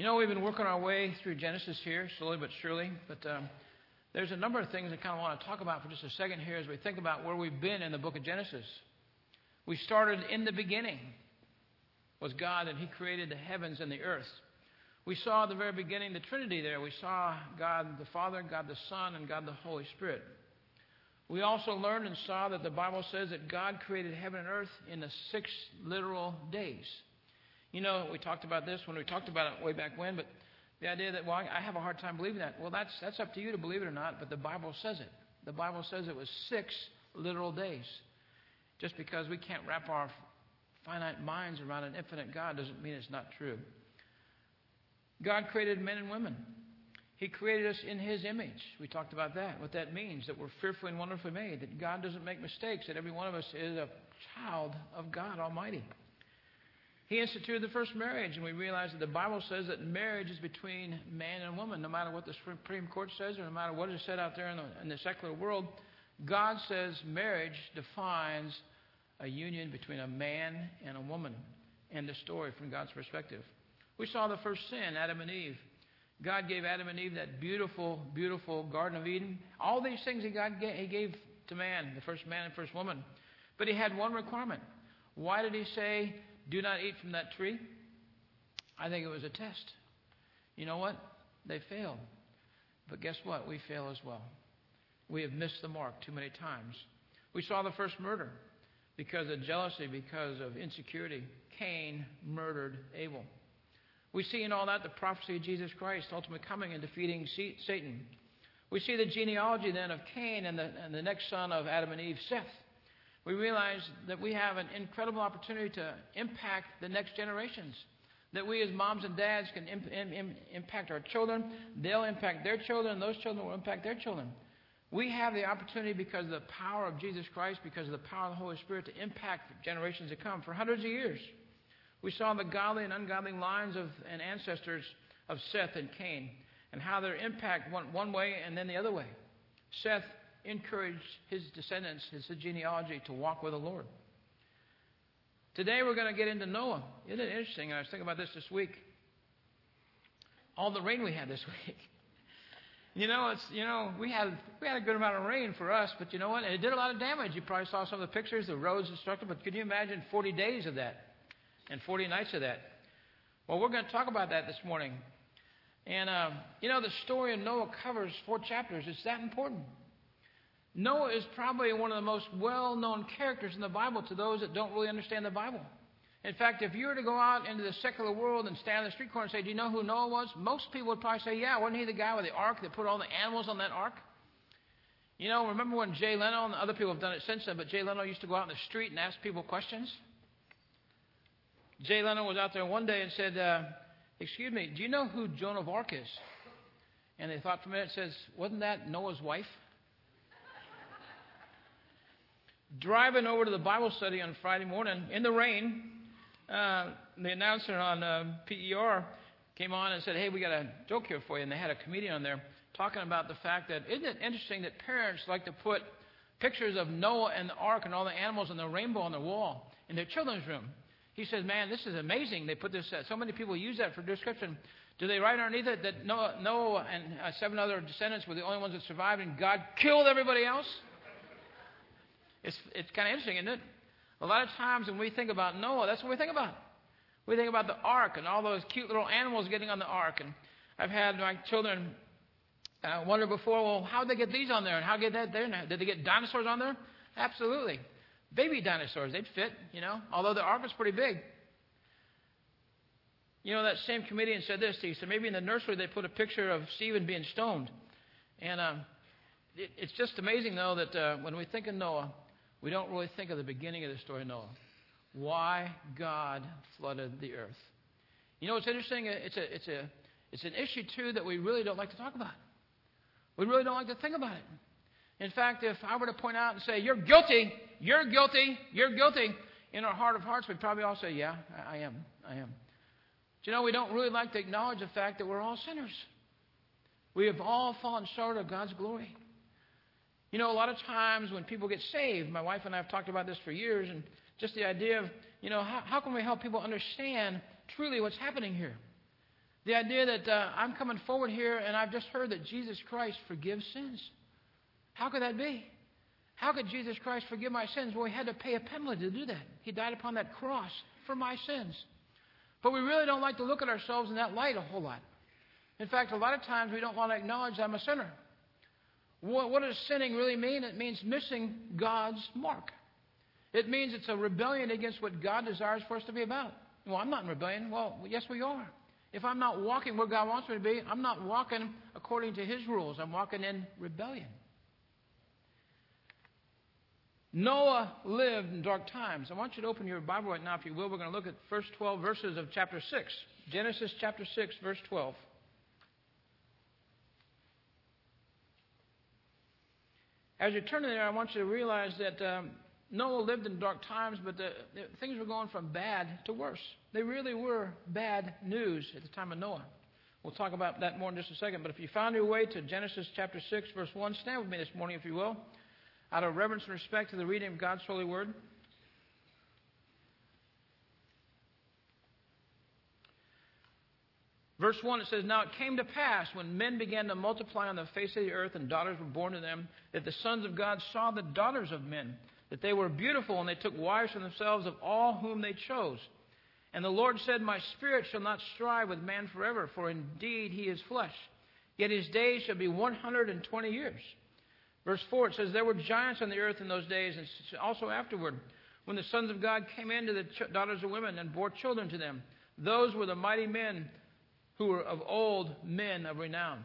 You know, we've been working our way through Genesis here, slowly but surely, but um, there's a number of things I kind of want to talk about for just a second here as we think about where we've been in the book of Genesis. We started in the beginning was God, and He created the heavens and the earth. We saw at the very beginning the Trinity there. We saw God the Father, God the Son, and God the Holy Spirit. We also learned and saw that the Bible says that God created heaven and earth in the six literal days. You know, we talked about this when we talked about it way back when, but the idea that, well, I have a hard time believing that. Well, that's, that's up to you to believe it or not, but the Bible says it. The Bible says it was six literal days. Just because we can't wrap our finite minds around an infinite God doesn't mean it's not true. God created men and women. He created us in His image. We talked about that. What that means that we're fearfully and wonderfully made, that God doesn't make mistakes, that every one of us is a child of God Almighty. He instituted the first marriage, and we realize that the Bible says that marriage is between man and woman, no matter what the Supreme Court says or no matter what is said out there in the, in the secular world. God says marriage defines a union between a man and a woman. End of story from God's perspective. We saw the first sin, Adam and Eve. God gave Adam and Eve that beautiful, beautiful Garden of Eden. All these things He, God gave, he gave to man, the first man and first woman. But He had one requirement. Why did He say, do not eat from that tree? I think it was a test. You know what? They failed. But guess what? We fail as well. We have missed the mark too many times. We saw the first murder because of jealousy, because of insecurity. Cain murdered Abel. We see in all that the prophecy of Jesus Christ ultimately coming and defeating Satan. We see the genealogy then of Cain and the, and the next son of Adam and Eve, Seth. We realize that we have an incredible opportunity to impact the next generations. That we as moms and dads can imp, Im, impact our children, they'll impact their children, those children will impact their children. We have the opportunity because of the power of Jesus Christ, because of the power of the Holy Spirit, to impact generations to come for hundreds of years. We saw the godly and ungodly lines of and ancestors of Seth and Cain and how their impact went one way and then the other way. Seth encouraged his descendants, his genealogy, to walk with the Lord. Today we're going to get into Noah. Isn't it interesting? I was thinking about this this week. All the rain we had this week. You know, it's you know we had we had a good amount of rain for us, but you know what? It did a lot of damage. You probably saw some of the pictures, the roads destructive. But could you imagine 40 days of that? and 40 nights of that. Well, we're going to talk about that this morning. And, uh, you know, the story of Noah covers four chapters. It's that important. Noah is probably one of the most well known characters in the Bible to those that don't really understand the Bible. In fact, if you were to go out into the secular world and stand on the street corner and say, Do you know who Noah was? Most people would probably say, Yeah, wasn't he the guy with the ark that put all the animals on that ark? You know, remember when Jay Leno, and other people have done it since then, but Jay Leno used to go out in the street and ask people questions? Jay Leno was out there one day and said, uh, Excuse me, do you know who Joan of Arc is? And they thought for a minute, and says, Wasn't that Noah's wife? Driving over to the Bible study on Friday morning in the rain, uh, the announcer on uh, PER came on and said, Hey, we got a joke here for you. And they had a comedian on there talking about the fact that, isn't it interesting that parents like to put pictures of Noah and the ark and all the animals and the rainbow on the wall in their children's room? He says, Man, this is amazing. They put this, uh, so many people use that for description. Do they write underneath it that Noah, Noah and uh, seven other descendants were the only ones that survived and God killed everybody else? It's, it's kind of interesting, isn't it? A lot of times when we think about Noah, that's what we think about. We think about the ark and all those cute little animals getting on the ark. And I've had my children uh, wonder before, well, how did they get these on there and how did that there? Did they get dinosaurs on there? Absolutely. Baby dinosaurs, they'd fit, you know, although the ark was pretty big. You know, that same comedian said this. He said maybe in the nursery they put a picture of Stephen being stoned. And um, it, it's just amazing, though, that uh, when we think of Noah, we don't really think of the beginning of the story Noah. Why God flooded the earth. You know, it's interesting. It's, a, it's, a, it's an issue, too, that we really don't like to talk about. We really don't like to think about it. In fact, if I were to point out and say, You're guilty, you're guilty, you're guilty, in our heart of hearts, we'd probably all say, Yeah, I am, I am. You know, we don't really like to acknowledge the fact that we're all sinners. We have all fallen short of God's glory. You know, a lot of times when people get saved, my wife and I have talked about this for years, and just the idea of, you know, how, how can we help people understand truly what's happening here? The idea that uh, I'm coming forward here and I've just heard that Jesus Christ forgives sins. How could that be? How could Jesus Christ forgive my sins? Well, he had to pay a penalty to do that. He died upon that cross for my sins. But we really don't like to look at ourselves in that light a whole lot. In fact, a lot of times we don't want to acknowledge I'm a sinner. What, what does sinning really mean? It means missing God's mark. It means it's a rebellion against what God desires for us to be about. Well, I'm not in rebellion. Well, yes, we are. If I'm not walking where God wants me to be, I'm not walking according to His rules. I'm walking in rebellion. Noah lived in dark times. I want you to open your Bible right now, if you will. We're going to look at first 12 verses of chapter 6. Genesis chapter 6, verse 12. As you turn there, I want you to realize that um, Noah lived in dark times, but the, the, things were going from bad to worse. They really were bad news at the time of Noah. We'll talk about that more in just a second. But if you found your way to Genesis chapter 6, verse 1, stand with me this morning, if you will, out of reverence and respect to the reading of God's holy word. Verse 1, it says, Now it came to pass when men began to multiply on the face of the earth and daughters were born to them, that the sons of God saw the daughters of men that they were beautiful, and they took wives for themselves of all whom they chose. And the Lord said, My spirit shall not strive with man forever, for indeed he is flesh. Yet his days shall be 120 years. Verse 4, it says, There were giants on the earth in those days, and also afterward, when the sons of God came in to the daughters of women and bore children to them. Those were the mighty men who were of old men of renown.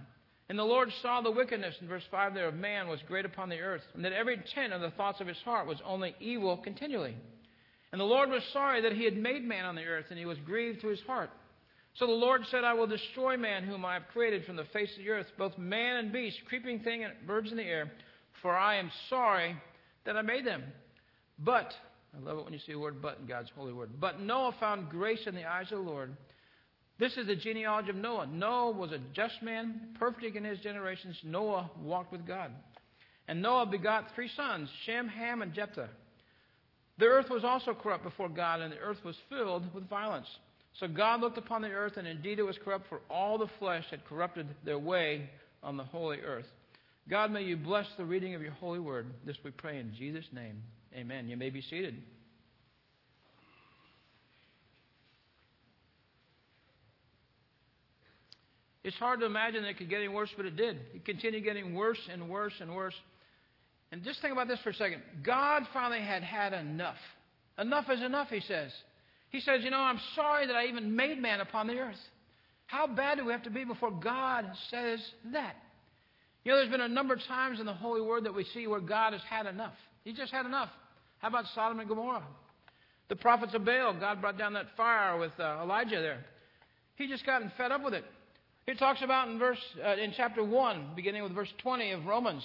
And the Lord saw the wickedness, in verse 5 there, of man was great upon the earth, and that every intent of the thoughts of his heart was only evil continually. And the Lord was sorry that he had made man on the earth, and he was grieved to his heart. So the Lord said, I will destroy man whom I have created from the face of the earth, both man and beast, creeping thing and birds in the air, for I am sorry that I made them. But, I love it when you see the word but in God's holy word, but Noah found grace in the eyes of the Lord. This is the genealogy of Noah. Noah was a just man, perfect in his generations. Noah walked with God. And Noah begot three sons, Shem, Ham, and Japheth. The earth was also corrupt before God, and the earth was filled with violence. So God looked upon the earth, and indeed it was corrupt, for all the flesh had corrupted their way on the holy earth. God, may you bless the reading of your holy word. This we pray in Jesus' name. Amen. You may be seated. It's hard to imagine that it could get any worse, but it did. It continued getting worse and worse and worse. And just think about this for a second. God finally had had enough. Enough is enough, he says. He says, You know, I'm sorry that I even made man upon the earth. How bad do we have to be before God says that? You know, there's been a number of times in the Holy Word that we see where God has had enough. He just had enough. How about Sodom and Gomorrah? The prophets of Baal, God brought down that fire with uh, Elijah there. He just gotten fed up with it. He talks about in verse uh, in chapter 1, beginning with verse 20 of Romans,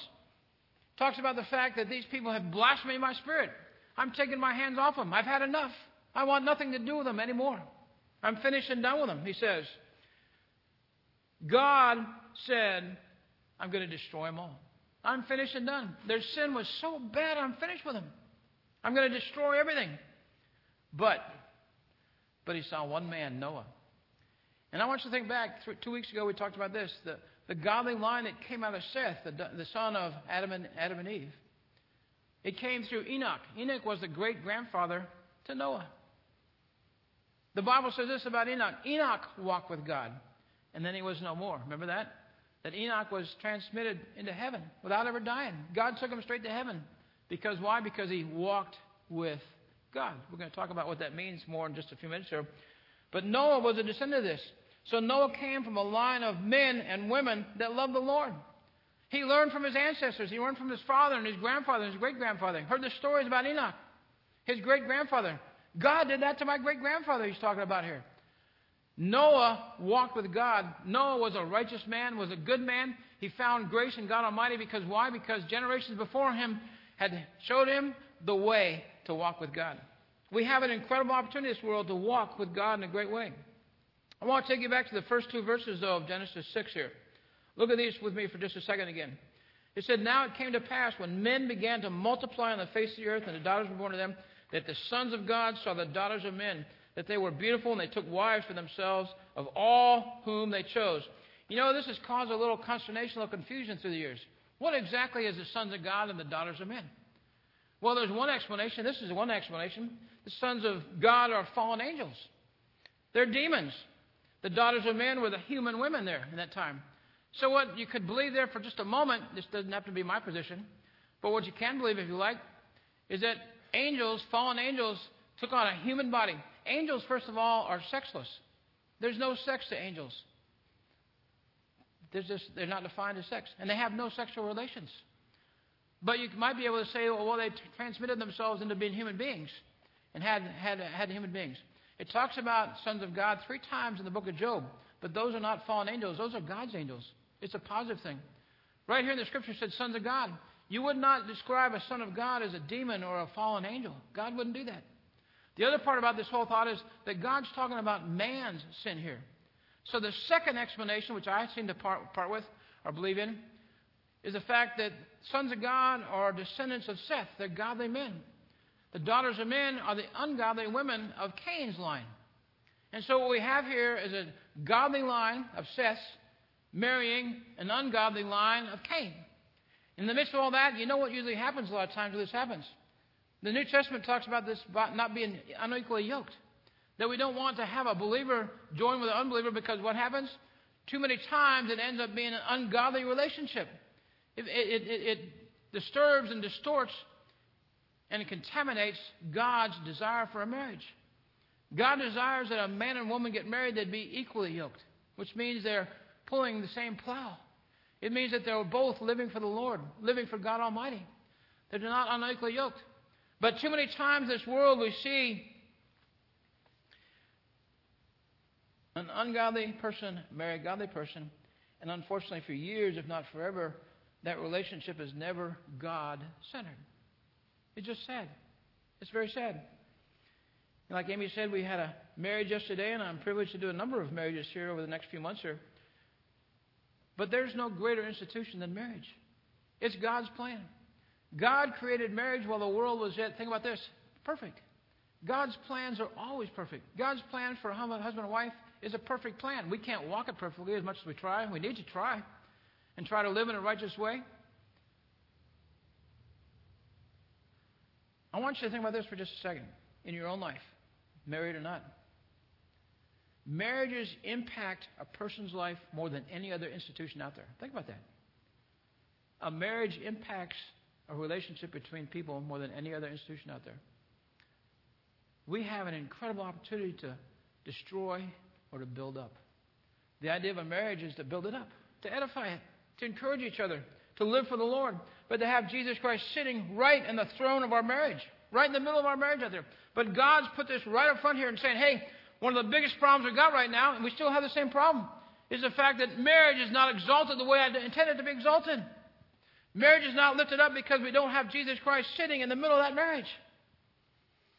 talks about the fact that these people have blasphemed my spirit. I'm taking my hands off them. I've had enough. I want nothing to do with them anymore. I'm finished and done with them, he says. God said, I'm going to destroy them all. I'm finished and done. Their sin was so bad, I'm finished with them. I'm going to destroy everything. But, but he saw one man, Noah. And I want you to think back, two weeks ago we talked about this the, the godly line that came out of Seth, the, the son of Adam and, Adam and Eve. It came through Enoch. Enoch was the great grandfather to Noah. The Bible says this about Enoch Enoch walked with God, and then he was no more. Remember that? That Enoch was transmitted into heaven without ever dying. God took him straight to heaven. Because why? Because he walked with God. We're going to talk about what that means more in just a few minutes here. But Noah was a descendant of this. So Noah came from a line of men and women that loved the Lord. He learned from his ancestors. He learned from his father and his grandfather and his great grandfather. Heard the stories about Enoch, his great grandfather. God did that to my great grandfather, he's talking about here. Noah walked with God. Noah was a righteous man, was a good man. He found grace in God Almighty because why? Because generations before him had showed him the way to walk with God. We have an incredible opportunity in this world to walk with God in a great way. I want to take you back to the first two verses, though, of Genesis 6 here. Look at these with me for just a second again. It said, Now it came to pass when men began to multiply on the face of the earth, and the daughters were born to them, that the sons of God saw the daughters of men, that they were beautiful, and they took wives for themselves of all whom they chose. You know, this has caused a little consternation, a little confusion through the years. What exactly is the sons of God and the daughters of men? Well, there's one explanation. This is one explanation. The sons of God are fallen angels. They're demons. The daughters of men were the human women there in that time. So, what you could believe there for just a moment, this doesn't have to be my position, but what you can believe, if you like, is that angels, fallen angels, took on a human body. Angels, first of all, are sexless. There's no sex to angels. Just, they're not defined as sex, and they have no sexual relations. But you might be able to say, well, they transmitted themselves into being human beings and had, had, had human beings. It talks about sons of God three times in the book of Job, but those are not fallen angels. Those are God's angels. It's a positive thing. Right here in the scripture said sons of God. You would not describe a son of God as a demon or a fallen angel. God wouldn't do that. The other part about this whole thought is that God's talking about man's sin here. So the second explanation, which I seem to part, part with or believe in, is the fact that sons of God are descendants of Seth. They're godly men. The daughters of men are the ungodly women of Cain's line. And so what we have here is a godly line of Seth marrying an ungodly line of Cain. In the midst of all that, you know what usually happens a lot of times when this happens. The New Testament talks about this not being unequally yoked. That we don't want to have a believer join with an unbeliever because what happens? Too many times it ends up being an ungodly relationship. It, it, it, it disturbs and distorts and it contaminates God's desire for a marriage. God desires that a man and woman get married, they'd be equally yoked, which means they're pulling the same plow. It means that they're both living for the Lord, living for God Almighty. They're not unequally yoked. But too many times in this world we see an ungodly person marry a godly person, and unfortunately for years, if not forever, that relationship is never God centered. It's just sad. It's very sad. And like Amy said, we had a marriage yesterday, and I'm privileged to do a number of marriages here over the next few months here. But there's no greater institution than marriage. It's God's plan. God created marriage while the world was yet, think about this, perfect. God's plans are always perfect. God's plan for a husband and wife is a perfect plan. We can't walk it perfectly as much as we try. We need to try and try to live in a righteous way. I want you to think about this for just a second in your own life, married or not. Marriages impact a person's life more than any other institution out there. Think about that. A marriage impacts a relationship between people more than any other institution out there. We have an incredible opportunity to destroy or to build up. The idea of a marriage is to build it up, to edify it, to encourage each other, to live for the Lord, but to have Jesus Christ sitting right in the throne of our marriage, right in the middle of our marriage out there. But God's put this right up front here and saying, hey, one of the biggest problems we've got right now, and we still have the same problem, is the fact that marriage is not exalted the way I intended to be exalted. Marriage is not lifted up because we don't have Jesus Christ sitting in the middle of that marriage.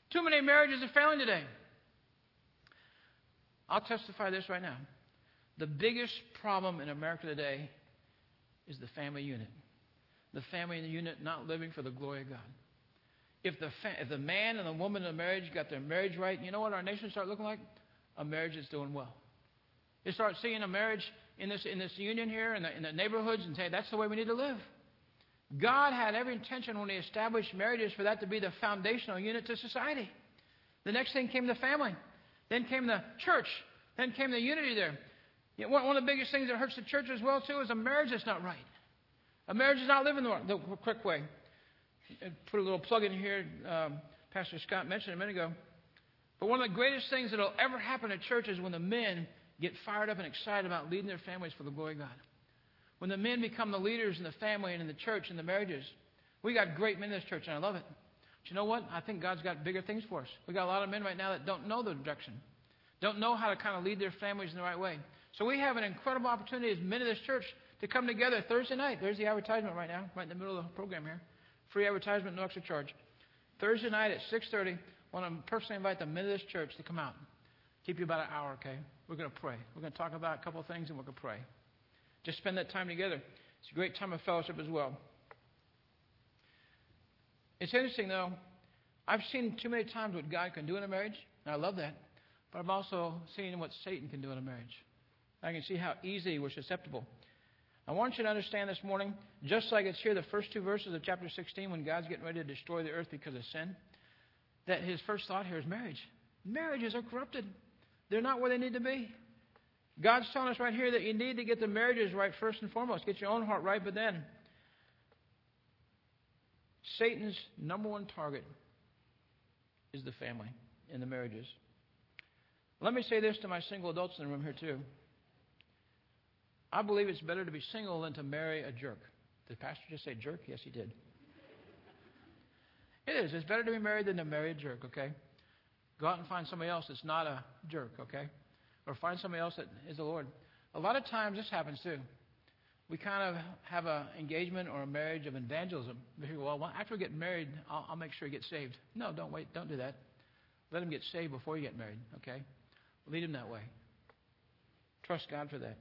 Too many marriages are failing today. I'll testify this right now. The biggest problem in America today is the family unit. The family and the unit not living for the glory of God. If the, fa- if the man and the woman in the marriage got their marriage right, you know what our nation start looking like? A marriage that's doing well. They start seeing a marriage in this, in this union here in the, in the neighborhoods and say, that's the way we need to live. God had every intention when He established marriages for that to be the foundational unit to society. The next thing came the family. Then came the church. Then came the unity there. You know, one of the biggest things that hurts the church as well, too, is a marriage that's not right. A marriage is not living the, the quick way. Put a little plug in here. Um, Pastor Scott mentioned a minute ago. But one of the greatest things that will ever happen at church is when the men get fired up and excited about leading their families for the glory of God. When the men become the leaders in the family and in the church and the marriages. We got great men in this church, and I love it. But you know what? I think God's got bigger things for us. We got a lot of men right now that don't know the direction, don't know how to kind of lead their families in the right way. So we have an incredible opportunity as men of this church to come together Thursday night. There's the advertisement right now, right in the middle of the program here. Free advertisement, no extra charge. Thursday night at 6:30. I want to personally invite the men of this church to come out. Keep you about an hour, okay? We're going to pray. We're going to talk about a couple of things, and we're going to pray. Just spend that time together. It's a great time of fellowship as well. It's interesting, though. I've seen too many times what God can do in a marriage, and I love that. but I've also seen what Satan can do in a marriage. I can see how easy we're susceptible. I want you to understand this morning, just like it's here, the first two verses of chapter 16, when God's getting ready to destroy the earth because of sin, that his first thought here is marriage. Marriages are corrupted, they're not where they need to be. God's telling us right here that you need to get the marriages right first and foremost. Get your own heart right, but then Satan's number one target is the family and the marriages. Let me say this to my single adults in the room here, too. I believe it's better to be single than to marry a jerk. Did the pastor just say jerk? Yes, he did. It is. It's better to be married than to marry a jerk, okay? Go out and find somebody else that's not a jerk, okay? Or find somebody else that is the Lord. A lot of times this happens too. We kind of have an engagement or a marriage of evangelism. We go, well, after we get married, I'll, I'll make sure he gets saved. No, don't wait. Don't do that. Let him get saved before you get married, okay? Lead him that way. Trust God for that.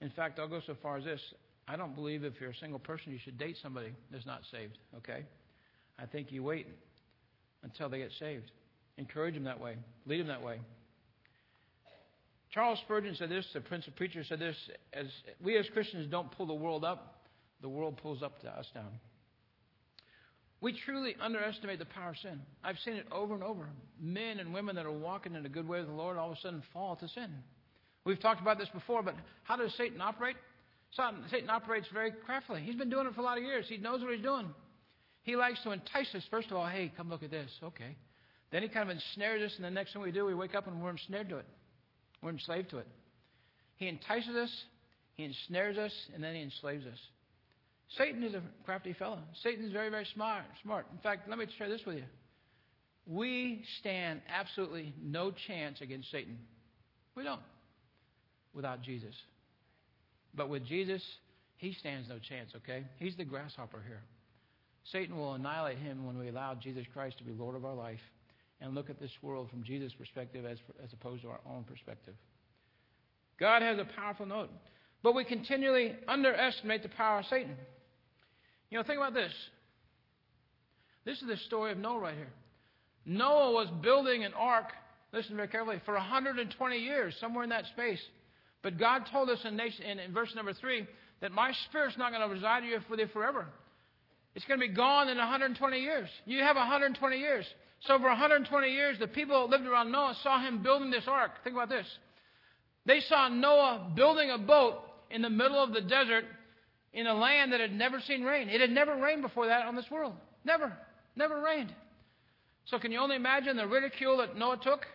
In fact, I'll go so far as this I don't believe if you're a single person you should date somebody that's not saved, okay? I think you wait until they get saved. Encourage them that way, lead them that way. Charles Spurgeon said this, the Prince of Preachers said this as we as Christians don't pull the world up, the world pulls up to us down. We truly underestimate the power of sin. I've seen it over and over. Men and women that are walking in a good way with the Lord all of a sudden fall to sin. We've talked about this before, but how does Satan operate? Satan operates very craftily. He's been doing it for a lot of years. He knows what he's doing. He likes to entice us, first of all, hey, come look at this. Okay. Then he kind of ensnares us, and the next thing we do, we wake up and we're ensnared to it. We're enslaved to it. He entices us, he ensnares us, and then he enslaves us. Satan is a crafty fellow. Satan is very, very smart. Smart. In fact, let me share this with you. We stand absolutely no chance against Satan. We don't without Jesus. But with Jesus, he stands no chance, okay? He's the grasshopper here. Satan will annihilate him when we allow Jesus Christ to be Lord of our life and look at this world from Jesus' perspective as, as opposed to our own perspective. God has a powerful note, but we continually underestimate the power of Satan. You know, think about this. This is the story of Noah right here. Noah was building an ark, listen very carefully, for 120 years, somewhere in that space. But God told us in, in, in verse number 3 that my spirit's not going to reside with you forever. It's going to be gone in 120 years. You have 120 years. So for 120 years, the people that lived around Noah saw him building this ark. Think about this. They saw Noah building a boat in the middle of the desert in a land that had never seen rain. It had never rained before that on this world. Never. Never rained. So can you only imagine the ridicule that Noah took?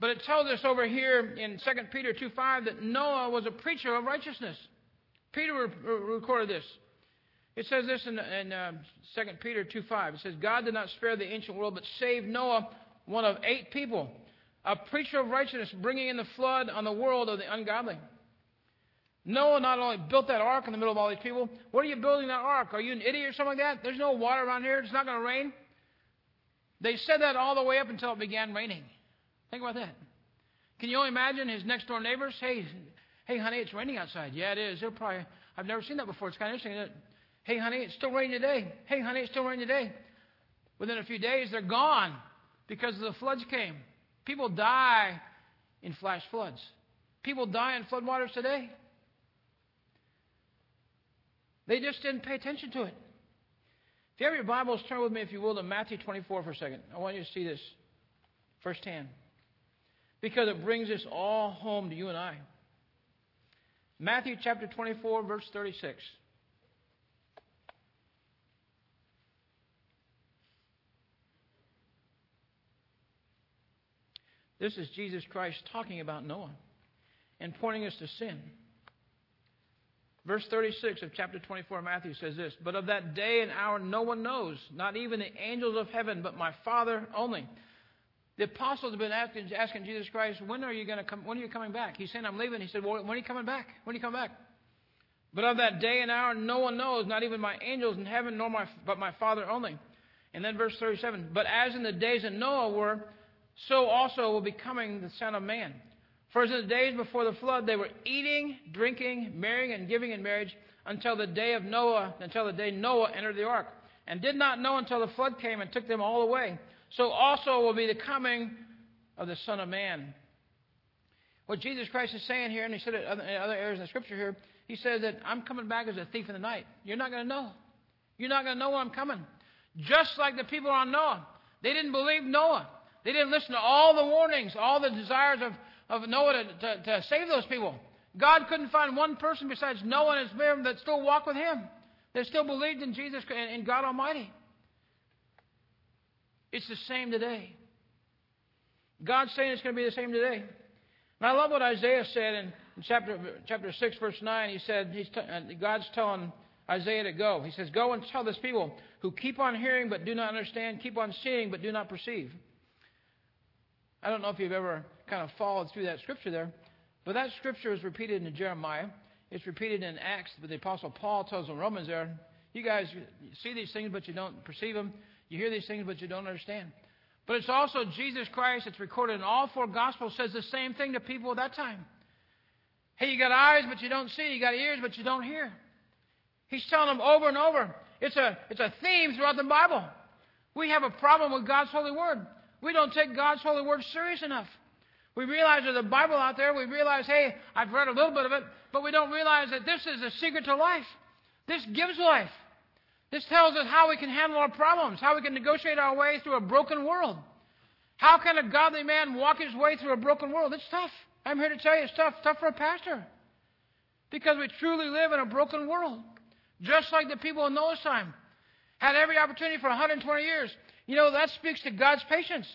But it tells us over here in 2 Peter 2.5 that Noah was a preacher of righteousness. Peter re- recorded this. It says this in, in uh, 2 Peter 2.5. It says, God did not spare the ancient world, but saved Noah, one of eight people, a preacher of righteousness, bringing in the flood on the world of the ungodly. Noah not only built that ark in the middle of all these people, what are you building that ark? Are you an idiot or something like that? There's no water around here. It's not going to rain. They said that all the way up until it began raining. Think about that. Can you only imagine his next door neighbors? Hey, hey, honey, it's raining outside. Yeah, it is. They're probably. I've never seen that before. It's kind of interesting. Hey, honey, it's still raining today. Hey, honey, it's still raining today. Within a few days, they're gone because the floods came. People die in flash floods. People die in floodwaters today. They just didn't pay attention to it. If you have your Bibles, turn with me, if you will, to Matthew 24 for a second. I want you to see this firsthand because it brings us all home to you and I. Matthew chapter 24, verse 36. This is Jesus Christ talking about Noah and pointing us to sin. Verse 36 of chapter 24 of Matthew says this But of that day and hour no one knows, not even the angels of heaven, but my Father only. The apostles have been asking, asking Jesus Christ, when are you going to come? When are you coming back? He's saying, I'm leaving. He said, well, when are you coming back? When are you coming back? But of that day and hour, no one knows, not even my angels in heaven, nor my, but my Father only. And then verse 37, But as in the days of Noah were, so also will be coming the Son of Man. For as in the days before the flood, they were eating, drinking, marrying, and giving in marriage until the day of Noah, until the day Noah entered the ark, and did not know until the flood came and took them all away. So also will be the coming of the Son of Man. What Jesus Christ is saying here, and he said it in other areas in the scripture here, he says that I'm coming back as a thief in the night. You're not going to know. You're not going to know when I'm coming. Just like the people on Noah. They didn't believe Noah. They didn't listen to all the warnings, all the desires of, of Noah to, to, to save those people. God couldn't find one person besides Noah and his men that still walked with him. They still believed in Jesus and in God Almighty. It's the same today. God's saying it's going to be the same today. And I love what Isaiah said in, chapter, chapter 6, verse 9. He said, he's t- uh, God's telling Isaiah to go. He says, Go and tell this people who keep on hearing but do not understand, keep on seeing but do not perceive. I don't know if you've ever kind of followed through that scripture there, but that scripture is repeated in Jeremiah. It's repeated in Acts, but the Apostle Paul tells the Romans there, you guys see these things, but you don't perceive them. You hear these things, but you don't understand. But it's also Jesus Christ. It's recorded in all four Gospels. Says the same thing to people at that time. Hey, you got eyes, but you don't see. You got ears, but you don't hear. He's telling them over and over. It's a, it's a theme throughout the Bible. We have a problem with God's holy word. We don't take God's holy word serious enough. We realize there's a Bible out there. We realize, hey, I've read a little bit of it, but we don't realize that this is the secret to life. This gives life. This tells us how we can handle our problems, how we can negotiate our way through a broken world. How can a godly man walk his way through a broken world? It's tough. I'm here to tell you it's tough. It's tough for a pastor. Because we truly live in a broken world. Just like the people in Noah's time had every opportunity for 120 years. You know, that speaks to God's patience.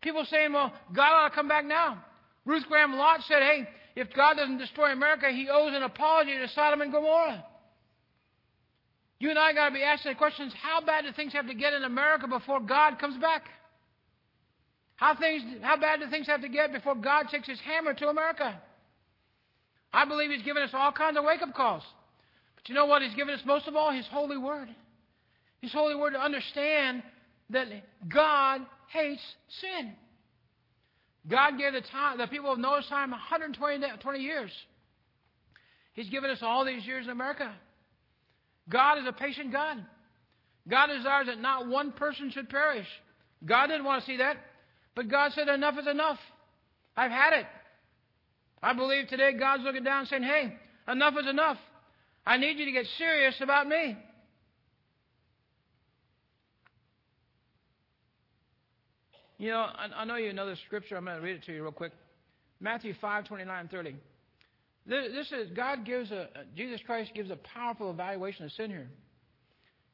People saying, well, God ought to come back now. Ruth Graham Lotz said, hey, if God doesn't destroy America, he owes an apology to Sodom and Gomorrah. You and I got to be asking the questions how bad do things have to get in America before God comes back? How, things, how bad do things have to get before God takes his hammer to America? I believe he's given us all kinds of wake up calls. But you know what? He's given us most of all his holy word. His holy word to understand that God hates sin. God gave the, time, the people of Noah's time 120 20 years. He's given us all these years in America. God is a patient God. God desires that not one person should perish. God didn't want to see that, but God said, Enough is enough. I've had it. I believe today God's looking down saying, Hey, enough is enough. I need you to get serious about me. You know, I, I know you know this scripture. I'm going to read it to you real quick. Matthew 5, 29, 30. This is God gives a uh, Jesus Christ gives a powerful evaluation of sin here.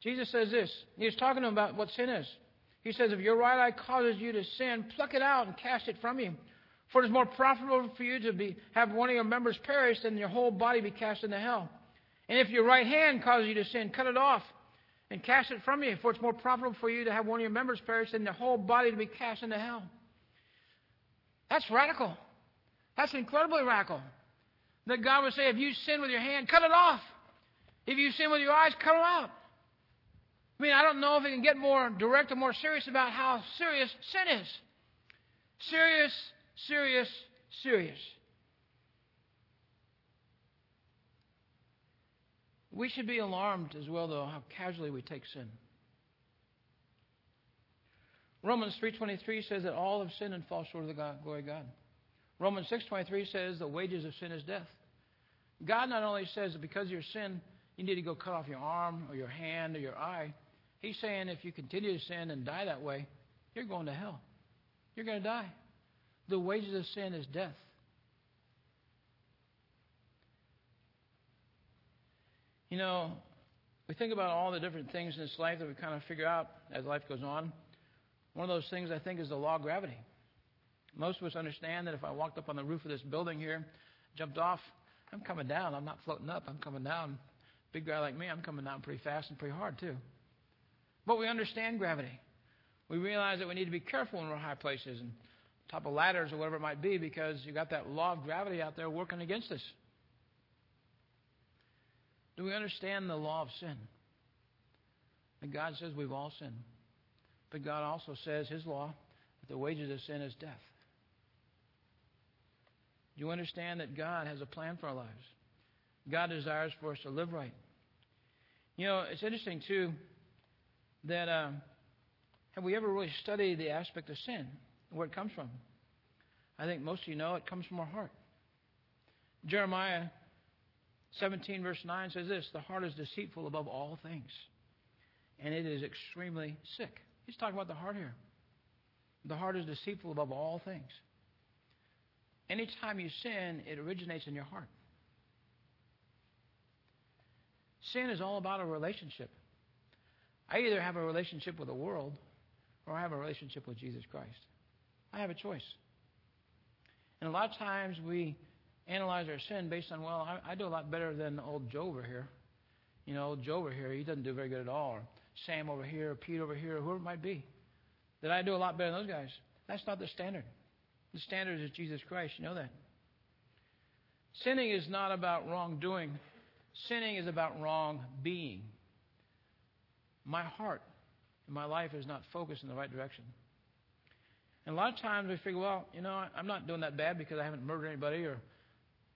Jesus says this. He's talking about what sin is. He says, "If your right eye causes you to sin, pluck it out and cast it from you. For it is more profitable for you to be have one of your members perish than your whole body be cast into hell. And if your right hand causes you to sin, cut it off and cast it from you. For it's more profitable for you to have one of your members perish than the whole body to be cast into hell." That's radical. That's incredibly radical. That God would say, if you sin with your hand, cut it off. If you sin with your eyes, cut them out. I mean, I don't know if it can get more direct or more serious about how serious sin is. Serious, serious, serious. We should be alarmed as well, though, how casually we take sin. Romans 3.23 says that all have sinned and fall short of the God, glory of God. Romans 6.23 says the wages of sin is death. God not only says that because of your sin, you need to go cut off your arm or your hand or your eye. He's saying if you continue to sin and die that way, you're going to hell. You're going to die. The wages of sin is death. You know, we think about all the different things in this life that we kind of figure out as life goes on. One of those things I think is the law of gravity. Most of us understand that if I walked up on the roof of this building here, jumped off, I'm coming down. I'm not floating up. I'm coming down. Big guy like me, I'm coming down pretty fast and pretty hard too. But we understand gravity. We realize that we need to be careful when we're high places and top of ladders or whatever it might be because you've got that law of gravity out there working against us. Do we understand the law of sin? And God says we've all sinned. But God also says His law that the wages of sin is death. Do you understand that God has a plan for our lives? God desires for us to live right. You know, it's interesting, too, that uh, have we ever really studied the aspect of sin, where it comes from? I think most of you know it comes from our heart. Jeremiah 17, verse 9 says this The heart is deceitful above all things, and it is extremely sick. He's talking about the heart here. The heart is deceitful above all things. Anytime you sin, it originates in your heart. Sin is all about a relationship. I either have a relationship with the world or I have a relationship with Jesus Christ. I have a choice. And a lot of times we analyze our sin based on, well, I, I do a lot better than old Joe over here. You know, old Joe over here, he doesn't do very good at all. Or Sam over here, or Pete over here, or whoever it might be. That I do a lot better than those guys. That's not the standard. The standard is Jesus Christ. You know that. Sinning is not about wrongdoing. Sinning is about wrong being. My heart and my life is not focused in the right direction. And a lot of times we figure, well, you know, I'm not doing that bad because I haven't murdered anybody or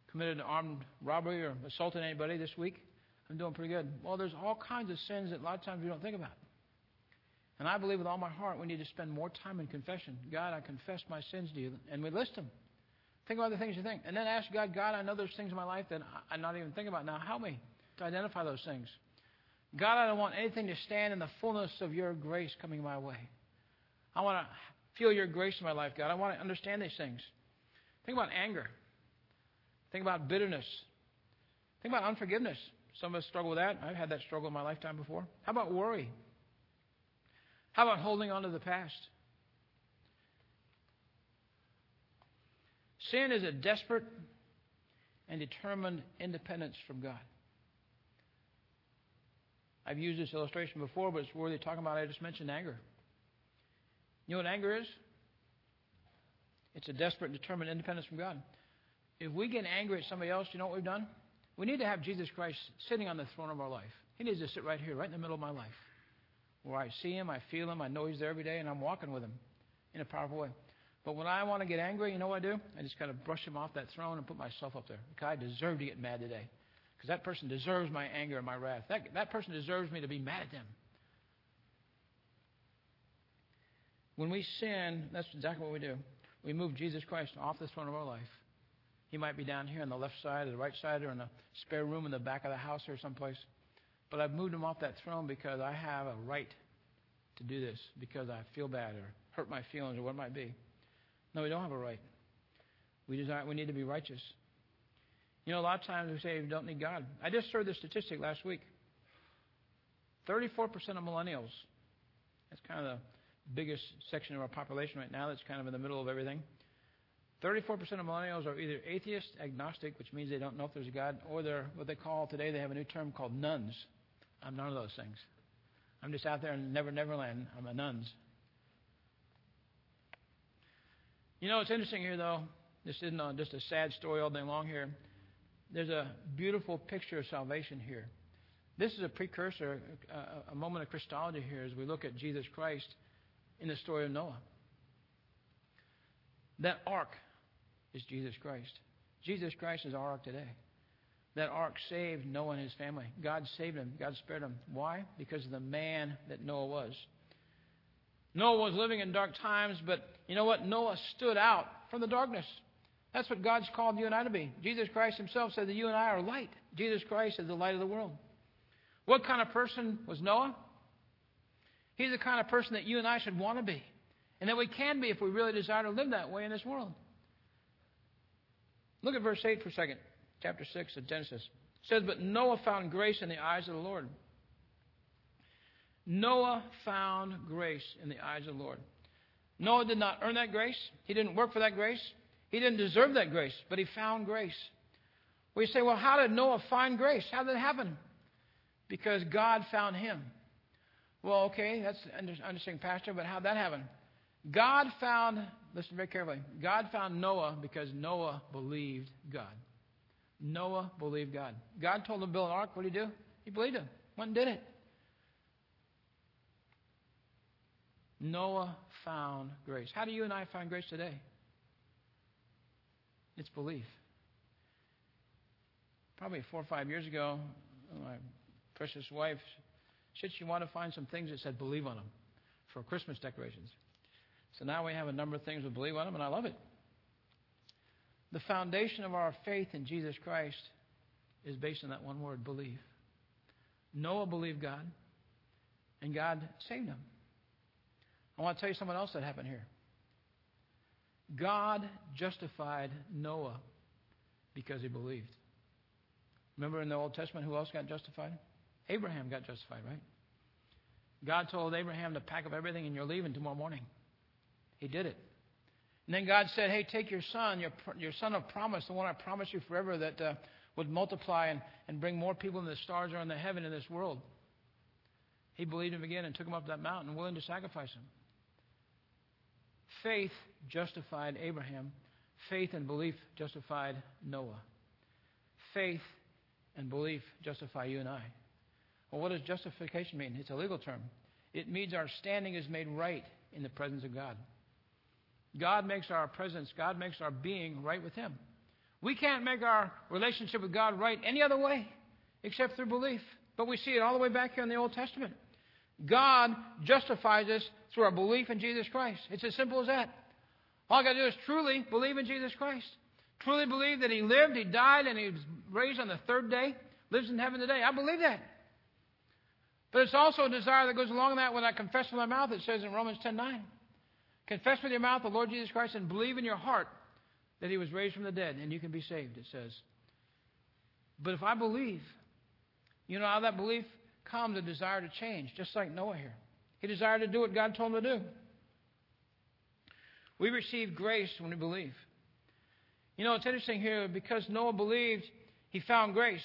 committed an armed robbery or assaulted anybody this week. I'm doing pretty good. Well, there's all kinds of sins that a lot of times we don't think about. And I believe with all my heart we need to spend more time in confession. God, I confess my sins to you. And we list them. Think about the things you think. And then ask God, God, I know there's things in my life that I'm not even thinking about now. Help me to identify those things. God, I don't want anything to stand in the fullness of your grace coming my way. I want to feel your grace in my life, God. I want to understand these things. Think about anger. Think about bitterness. Think about unforgiveness. Some of us struggle with that. I've had that struggle in my lifetime before. How about worry? How about holding on to the past? Sin is a desperate and determined independence from God. I've used this illustration before, but it's worthy talking about. I just mentioned anger. You know what anger is? It's a desperate, determined independence from God. If we get angry at somebody else, you know what we've done? We need to have Jesus Christ sitting on the throne of our life. He needs to sit right here, right in the middle of my life, where I see Him, I feel Him, I know He's there every day, and I'm walking with Him in a powerful way. But when I want to get angry, you know what I do? I just kind of brush Him off that throne and put myself up there. Okay, I deserve to get mad today because that person deserves my anger and my wrath. That, that person deserves me to be mad at them. When we sin, that's exactly what we do. We move Jesus Christ off the throne of our life. He might be down here on the left side or the right side or in a spare room in the back of the house or someplace. But I've moved him off that throne because I have a right to do this because I feel bad or hurt my feelings or what it might be. No, we don't have a right. We desire we need to be righteous. You know, a lot of times we say we don't need God. I just heard the statistic last week. 34% of millennials, that's kind of the biggest section of our population right now that's kind of in the middle of everything. 34% of millennials are either atheist, agnostic, which means they don't know if there's a God, or they're what they call today, they have a new term called nones. I'm none of those things. I'm just out there in Never Neverland. I'm a nones. You know, it's interesting here, though. This isn't a, just a sad story all day long here there's a beautiful picture of salvation here. This is a precursor, a, a moment of Christology here as we look at Jesus Christ in the story of Noah. That ark is Jesus Christ. Jesus Christ is our ark today. That ark saved Noah and his family. God saved him. God spared him. Why? Because of the man that Noah was. Noah was living in dark times, but you know what? Noah stood out from the darkness. That's what God's called you and I to be. Jesus Christ himself said that you and I are light. Jesus Christ is the light of the world. What kind of person was Noah? He's the kind of person that you and I should want to be. And that we can be if we really desire to live that way in this world. Look at verse 8 for a second, chapter 6 of Genesis. It says, But Noah found grace in the eyes of the Lord. Noah found grace in the eyes of the Lord. Noah did not earn that grace. He didn't work for that grace. He didn't deserve that grace, but he found grace. We say, well, how did Noah find grace? How did it happen? Because God found him. Well, okay, that's understanding, Pastor, but how did that happen? God found, listen very carefully, God found Noah because Noah believed God. Noah believed God. God told him to build an ark. What did he do? He believed him. Went and did it. Noah found grace. How do you and I find grace today? It's belief. Probably four or five years ago, my precious wife said she wanted to find some things that said believe on them for Christmas decorations. So now we have a number of things with believe on them, and I love it. The foundation of our faith in Jesus Christ is based on that one word believe. Noah believed God, and God saved him. I want to tell you something else that happened here. God justified Noah because he believed. Remember in the Old Testament who else got justified? Abraham got justified, right? God told Abraham to pack up everything and you're leaving tomorrow morning. He did it. And then God said, Hey, take your son, your, your son of promise, the one I promised you forever that uh, would multiply and, and bring more people than the stars are in the heaven in this world. He believed him again and took him up that mountain, willing to sacrifice him. Faith justified Abraham. Faith and belief justified Noah. Faith and belief justify you and I. Well, what does justification mean? It's a legal term. It means our standing is made right in the presence of God. God makes our presence, God makes our being right with Him. We can't make our relationship with God right any other way except through belief. But we see it all the way back here in the Old Testament. God justifies us through our belief in Jesus Christ. It's as simple as that. All I got to do is truly believe in Jesus Christ. Truly believe that He lived, He died, and He was raised on the third day, lives in heaven today. I believe that. But it's also a desire that goes along with that when I confess with my mouth, it says in Romans 10 9. Confess with your mouth the Lord Jesus Christ and believe in your heart that he was raised from the dead and you can be saved, it says. But if I believe, you know how that belief comes a desire to change, just like Noah here. He desired to do what God told him to do. We receive grace when we believe. You know, it's interesting here because Noah believed, he found grace.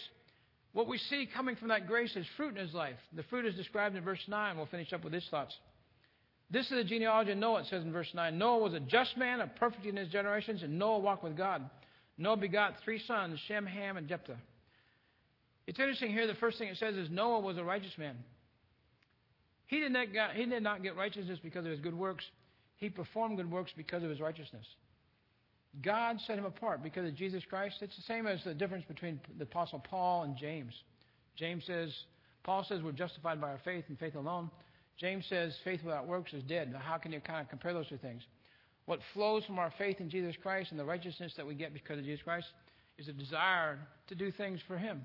What we see coming from that grace is fruit in his life. The fruit is described in verse 9. We'll finish up with his thoughts. This is the genealogy of Noah, it says in verse 9. Noah was a just man, a perfect in his generations, and Noah walked with God. Noah begot three sons, Shem, Ham, and Japheth. It's interesting here, the first thing it says is Noah was a righteous man. He did, not get, he did not get righteousness because of his good works. He performed good works because of his righteousness. God set him apart because of Jesus Christ. It's the same as the difference between the Apostle Paul and James. James says, Paul says we're justified by our faith and faith alone. James says faith without works is dead. Now, how can you kind of compare those two things? What flows from our faith in Jesus Christ and the righteousness that we get because of Jesus Christ is a desire to do things for Him.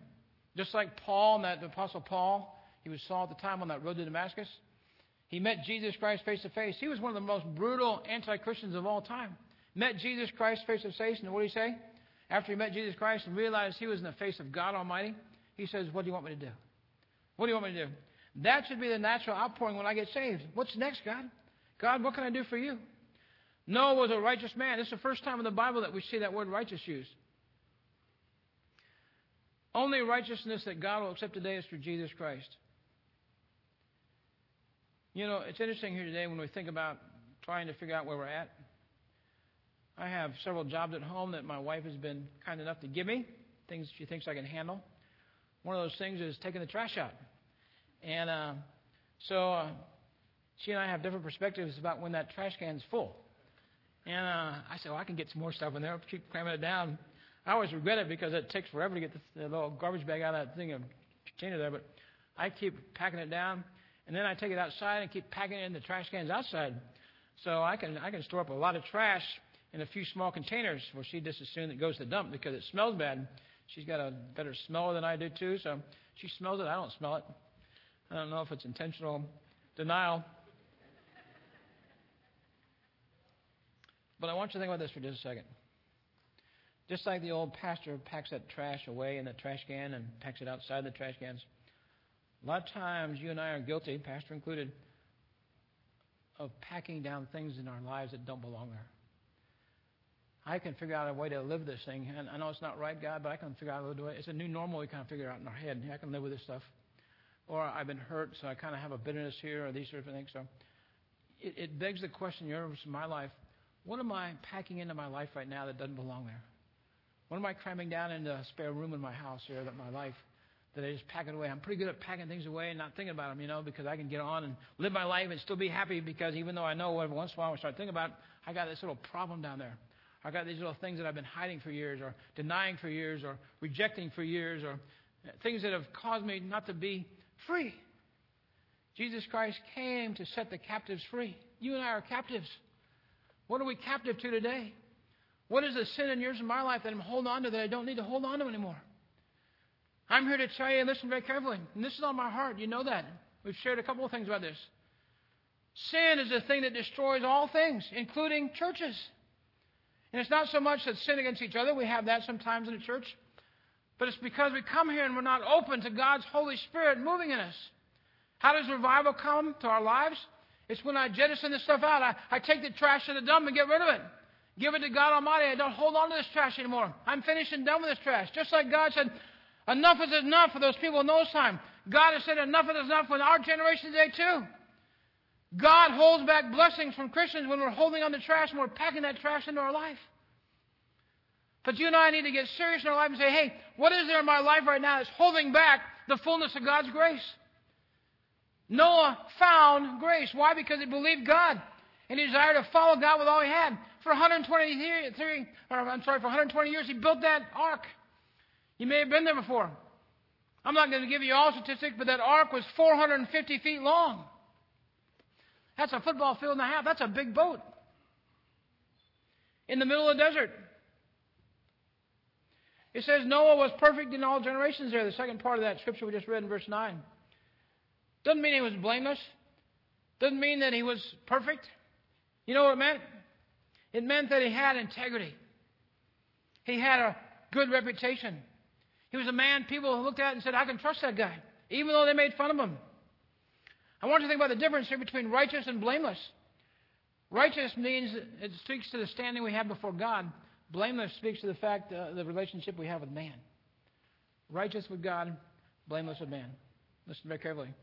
Just like Paul, that the Apostle Paul, he was Saul at the time on that road to Damascus. He met Jesus Christ face to face. He was one of the most brutal anti Christians of all time met Jesus Christ face to face, and what did he say? After he met Jesus Christ and realized he was in the face of God Almighty, he says, What do you want me to do? What do you want me to do? That should be the natural outpouring when I get saved. What's next, God? God, what can I do for you? Noah was a righteous man. This is the first time in the Bible that we see that word righteous used. Only righteousness that God will accept today is through Jesus Christ. You know, it's interesting here today when we think about trying to figure out where we're at. I have several jobs at home that my wife has been kind enough to give me, things she thinks I can handle. One of those things is taking the trash out. And uh, so uh, she and I have different perspectives about when that trash can is full. And uh, I said, well, I can get some more stuff in there. Keep cramming it down. I always regret it because it takes forever to get the, the little garbage bag out of that thing of container there. But I keep packing it down, and then I take it outside and keep packing it in the trash cans outside. So I can I can store up a lot of trash in a few small containers where she just assumed it goes to the dump because it smells bad. She's got a better smell than I do too, so she smells it. I don't smell it. I don't know if it's intentional denial. But I want you to think about this for just a second. Just like the old pastor packs that trash away in the trash can and packs it outside the trash cans, a lot of times you and I are guilty, pastor included, of packing down things in our lives that don't belong there. I can figure out a way to live this thing. And I know it's not right, God, but I can figure out a way. to do it. It's a new normal we kind of figure out in our head. I can live with this stuff. Or I've been hurt, so I kind of have a bitterness here, or these sort of things. So it, it begs the question, universe in my life, what am I packing into my life right now that doesn't belong there? What am I cramming down into a spare room in my house here that my life that I just pack it away? I'm pretty good at packing things away and not thinking about them, you know, because I can get on and live my life and still be happy because even though I know every once in a while I start thinking about, it, I got this little problem down there. I got these little things that I've been hiding for years, or denying for years, or rejecting for years, or things that have caused me not to be free. Jesus Christ came to set the captives free. You and I are captives. What are we captive to today? What is the sin in yours and my life that I'm holding on to that I don't need to hold on to anymore? I'm here to tell you, listen very carefully, and this is on my heart. You know that. We've shared a couple of things about this. Sin is the thing that destroys all things, including churches. And it's not so much that sin against each other, we have that sometimes in the church, but it's because we come here and we're not open to God's Holy Spirit moving in us. How does revival come to our lives? It's when I jettison this stuff out. I, I take the trash to the dump and get rid of it. Give it to God Almighty. I don't hold on to this trash anymore. I'm finished and done with this trash. Just like God said, enough is enough for those people in those times. God has said enough is enough for our generation today too. God holds back blessings from Christians when we're holding on to trash and we're packing that trash into our life. But you and I need to get serious in our life and say, hey, what is there in my life right now that's holding back the fullness of God's grace? Noah found grace. Why? Because he believed God and he desired to follow God with all he had. For 120 years, or I'm sorry, for 120 years, he built that ark. You may have been there before. I'm not going to give you all statistics, but that ark was 450 feet long. That's a football field and a half. That's a big boat. In the middle of the desert. It says Noah was perfect in all generations there, the second part of that scripture we just read in verse 9. Doesn't mean he was blameless. Doesn't mean that he was perfect. You know what it meant? It meant that he had integrity. He had a good reputation. He was a man people looked at and said, I can trust that guy, even though they made fun of him. I want you to think about the difference here between righteous and blameless. Righteous means it speaks to the standing we have before God. Blameless speaks to the fact, uh, the relationship we have with man. Righteous with God, blameless with man. Listen very carefully.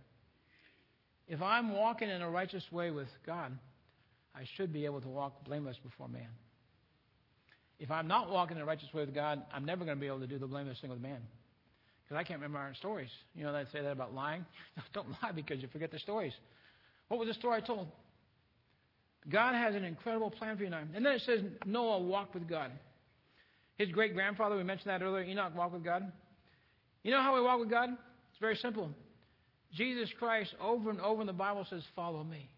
If I'm walking in a righteous way with God, I should be able to walk blameless before man. If I'm not walking in a righteous way with God, I'm never going to be able to do the blameless thing with man. Because I can't remember our stories. You know, they say that about lying. Don't lie because you forget the stories. What was the story I told? God has an incredible plan for you and I. And then it says Noah walked with God. His great grandfather, we mentioned that earlier, Enoch walked with God. You know how we walk with God? It's very simple. Jesus Christ, over and over in the Bible, says, Follow me.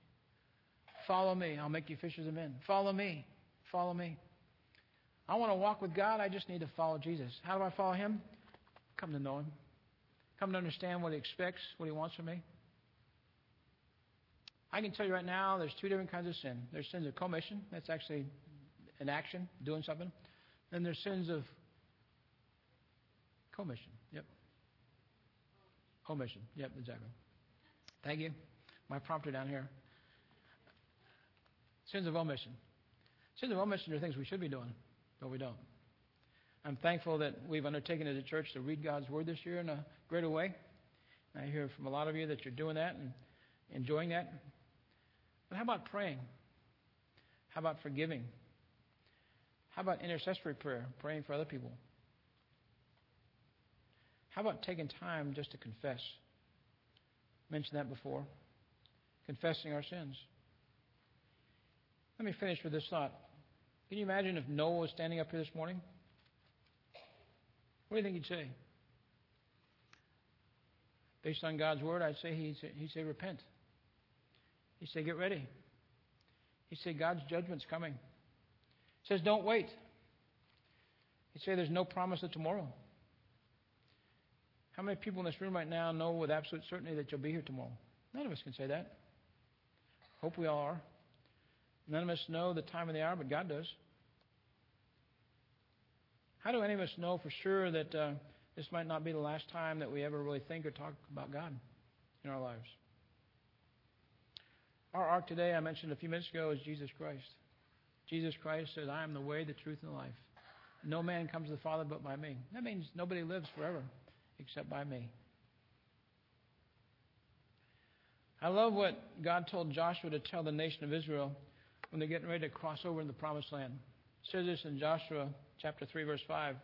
Follow me. I'll make you fishers of men. Follow me. Follow me. I want to walk with God. I just need to follow Jesus. How do I follow Him? Come to know Him. Come to understand what He expects, what He wants from me. I can tell you right now, there's two different kinds of sin. There's sins of commission. That's actually an action, doing something. Then there's sins of commission. Yep. Omission. Yep, exactly. Thank you. My prompter down here. Sins of omission. Sins of omission are things we should be doing, but we don't. I'm thankful that we've undertaken as a church to read God's Word this year in a greater way. I hear from a lot of you that you're doing that and enjoying that. But how about praying? How about forgiving? How about intercessory prayer, praying for other people? How about taking time just to confess? Mentioned that before. Confessing our sins. Let me finish with this thought. Can you imagine if Noah was standing up here this morning? What do you think he'd say? Based on God's word, I'd say he'd say, he'd say repent. He'd say, get ready. He said, God's judgment's coming. He says, don't wait. He said, there's no promise of tomorrow. How many people in this room right now know with absolute certainty that you'll be here tomorrow? None of us can say that. Hope we all are. None of us know the time of the hour, but God does. How do any of us know for sure that uh, this might not be the last time that we ever really think or talk about God in our lives? Our ark today, I mentioned a few minutes ago, is Jesus Christ. Jesus Christ says, I am the way, the truth, and the life. No man comes to the Father but by me. That means nobody lives forever except by me. I love what God told Joshua to tell the nation of Israel when they're getting ready to cross over in the promised land. It says this in Joshua chapter 3, verse 5.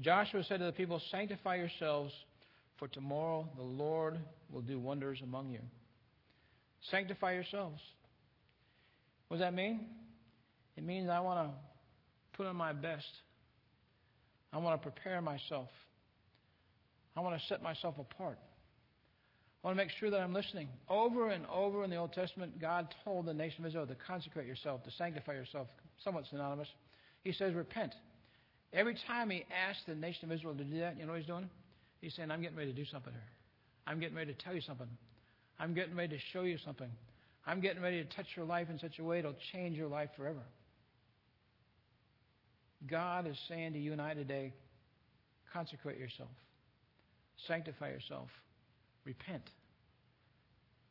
Joshua said to the people, Sanctify yourselves, for tomorrow the Lord will do wonders among you. Sanctify yourselves. What does that mean? It means I want to put on my best. I want to prepare myself. I want to set myself apart. I want to make sure that I'm listening. Over and over in the Old Testament, God told the nation of Israel to consecrate yourself, to sanctify yourself, somewhat synonymous. He says, repent. Every time he asks the nation of Israel to do that, you know what he's doing? He's saying, I'm getting ready to do something here. I'm getting ready to tell you something. I'm getting ready to show you something. I'm getting ready to touch your life in such a way it'll change your life forever. God is saying to you and I today, consecrate yourself, sanctify yourself, repent.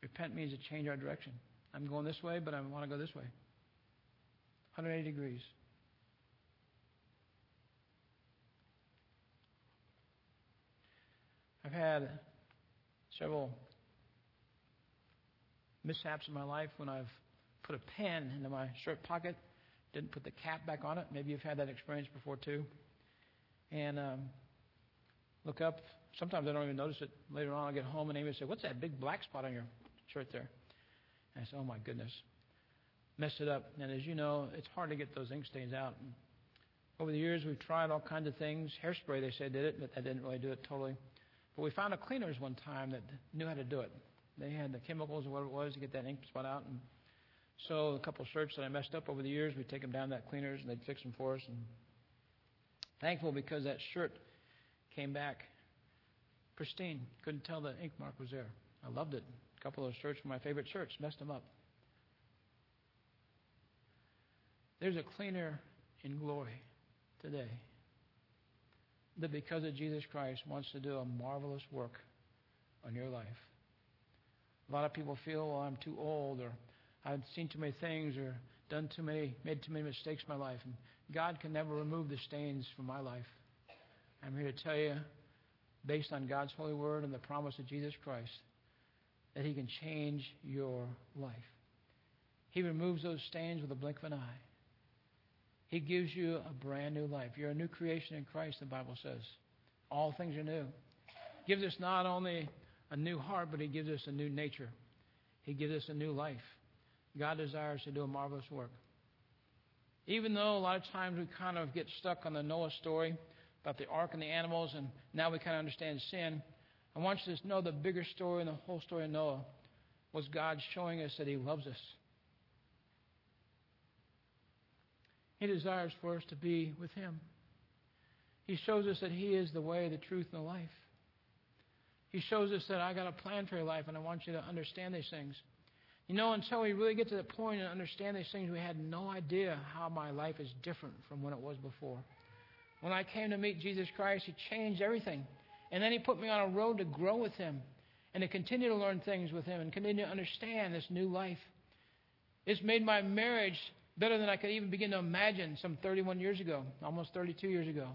Repent means to change our direction. I'm going this way, but I want to go this way. 180 degrees. I've had several mishaps in my life when I've put a pen into my shirt pocket, didn't put the cap back on it. Maybe you've had that experience before too. And um, look up. Sometimes I don't even notice it. Later on, I get home and Amy say, "What's that big black spot on your shirt there?" And I say, "Oh my goodness, messed it up." And as you know, it's hard to get those ink stains out. And over the years, we've tried all kinds of things. Hairspray, they said, did it, but that didn't really do it totally. But we found a cleaners one time that knew how to do it. They had the chemicals or whatever it was to get that ink spot out. And so a couple shirts that I messed up over the years, we'd take them down to that cleaners and they'd fix them for us. And thankful because that shirt came back pristine. Couldn't tell the ink mark was there. I loved it. A couple of those shirts were my favorite shirts. Messed them up. There's a cleaner in glory today that because of Jesus Christ wants to do a marvelous work on your life. A lot of people feel, well, I'm too old, or I've seen too many things, or done too many, made too many mistakes in my life. And God can never remove the stains from my life. I'm here to tell you, based on God's holy word and the promise of Jesus Christ, that He can change your life. He removes those stains with a blink of an eye. He gives you a brand new life. You're a new creation in Christ, the Bible says. All things are new. Gives us not only a new heart, but He gives us a new nature. He gives us a new life. God desires to do a marvelous work. Even though a lot of times we kind of get stuck on the Noah story about the ark and the animals, and now we kind of understand sin, I want you to know the bigger story and the whole story of Noah was God showing us that He loves us. He desires for us to be with Him. He shows us that He is the way, the truth, and the life. He shows us that I got a plan for your life, and I want you to understand these things. You know, until we really get to the point and understand these things, we had no idea how my life is different from when it was before. When I came to meet Jesus Christ, He changed everything. And then He put me on a road to grow with Him and to continue to learn things with Him and continue to understand this new life. It's made my marriage better than I could even begin to imagine some 31 years ago, almost 32 years ago.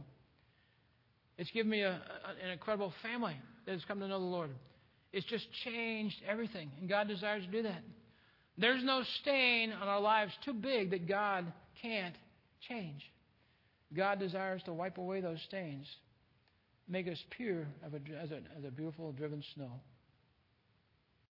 It's given me a, an incredible family that has come to know the Lord. It's just changed everything, and God desires to do that. There's no stain on our lives too big that God can't change. God desires to wipe away those stains, make us pure as a, as a beautiful driven snow.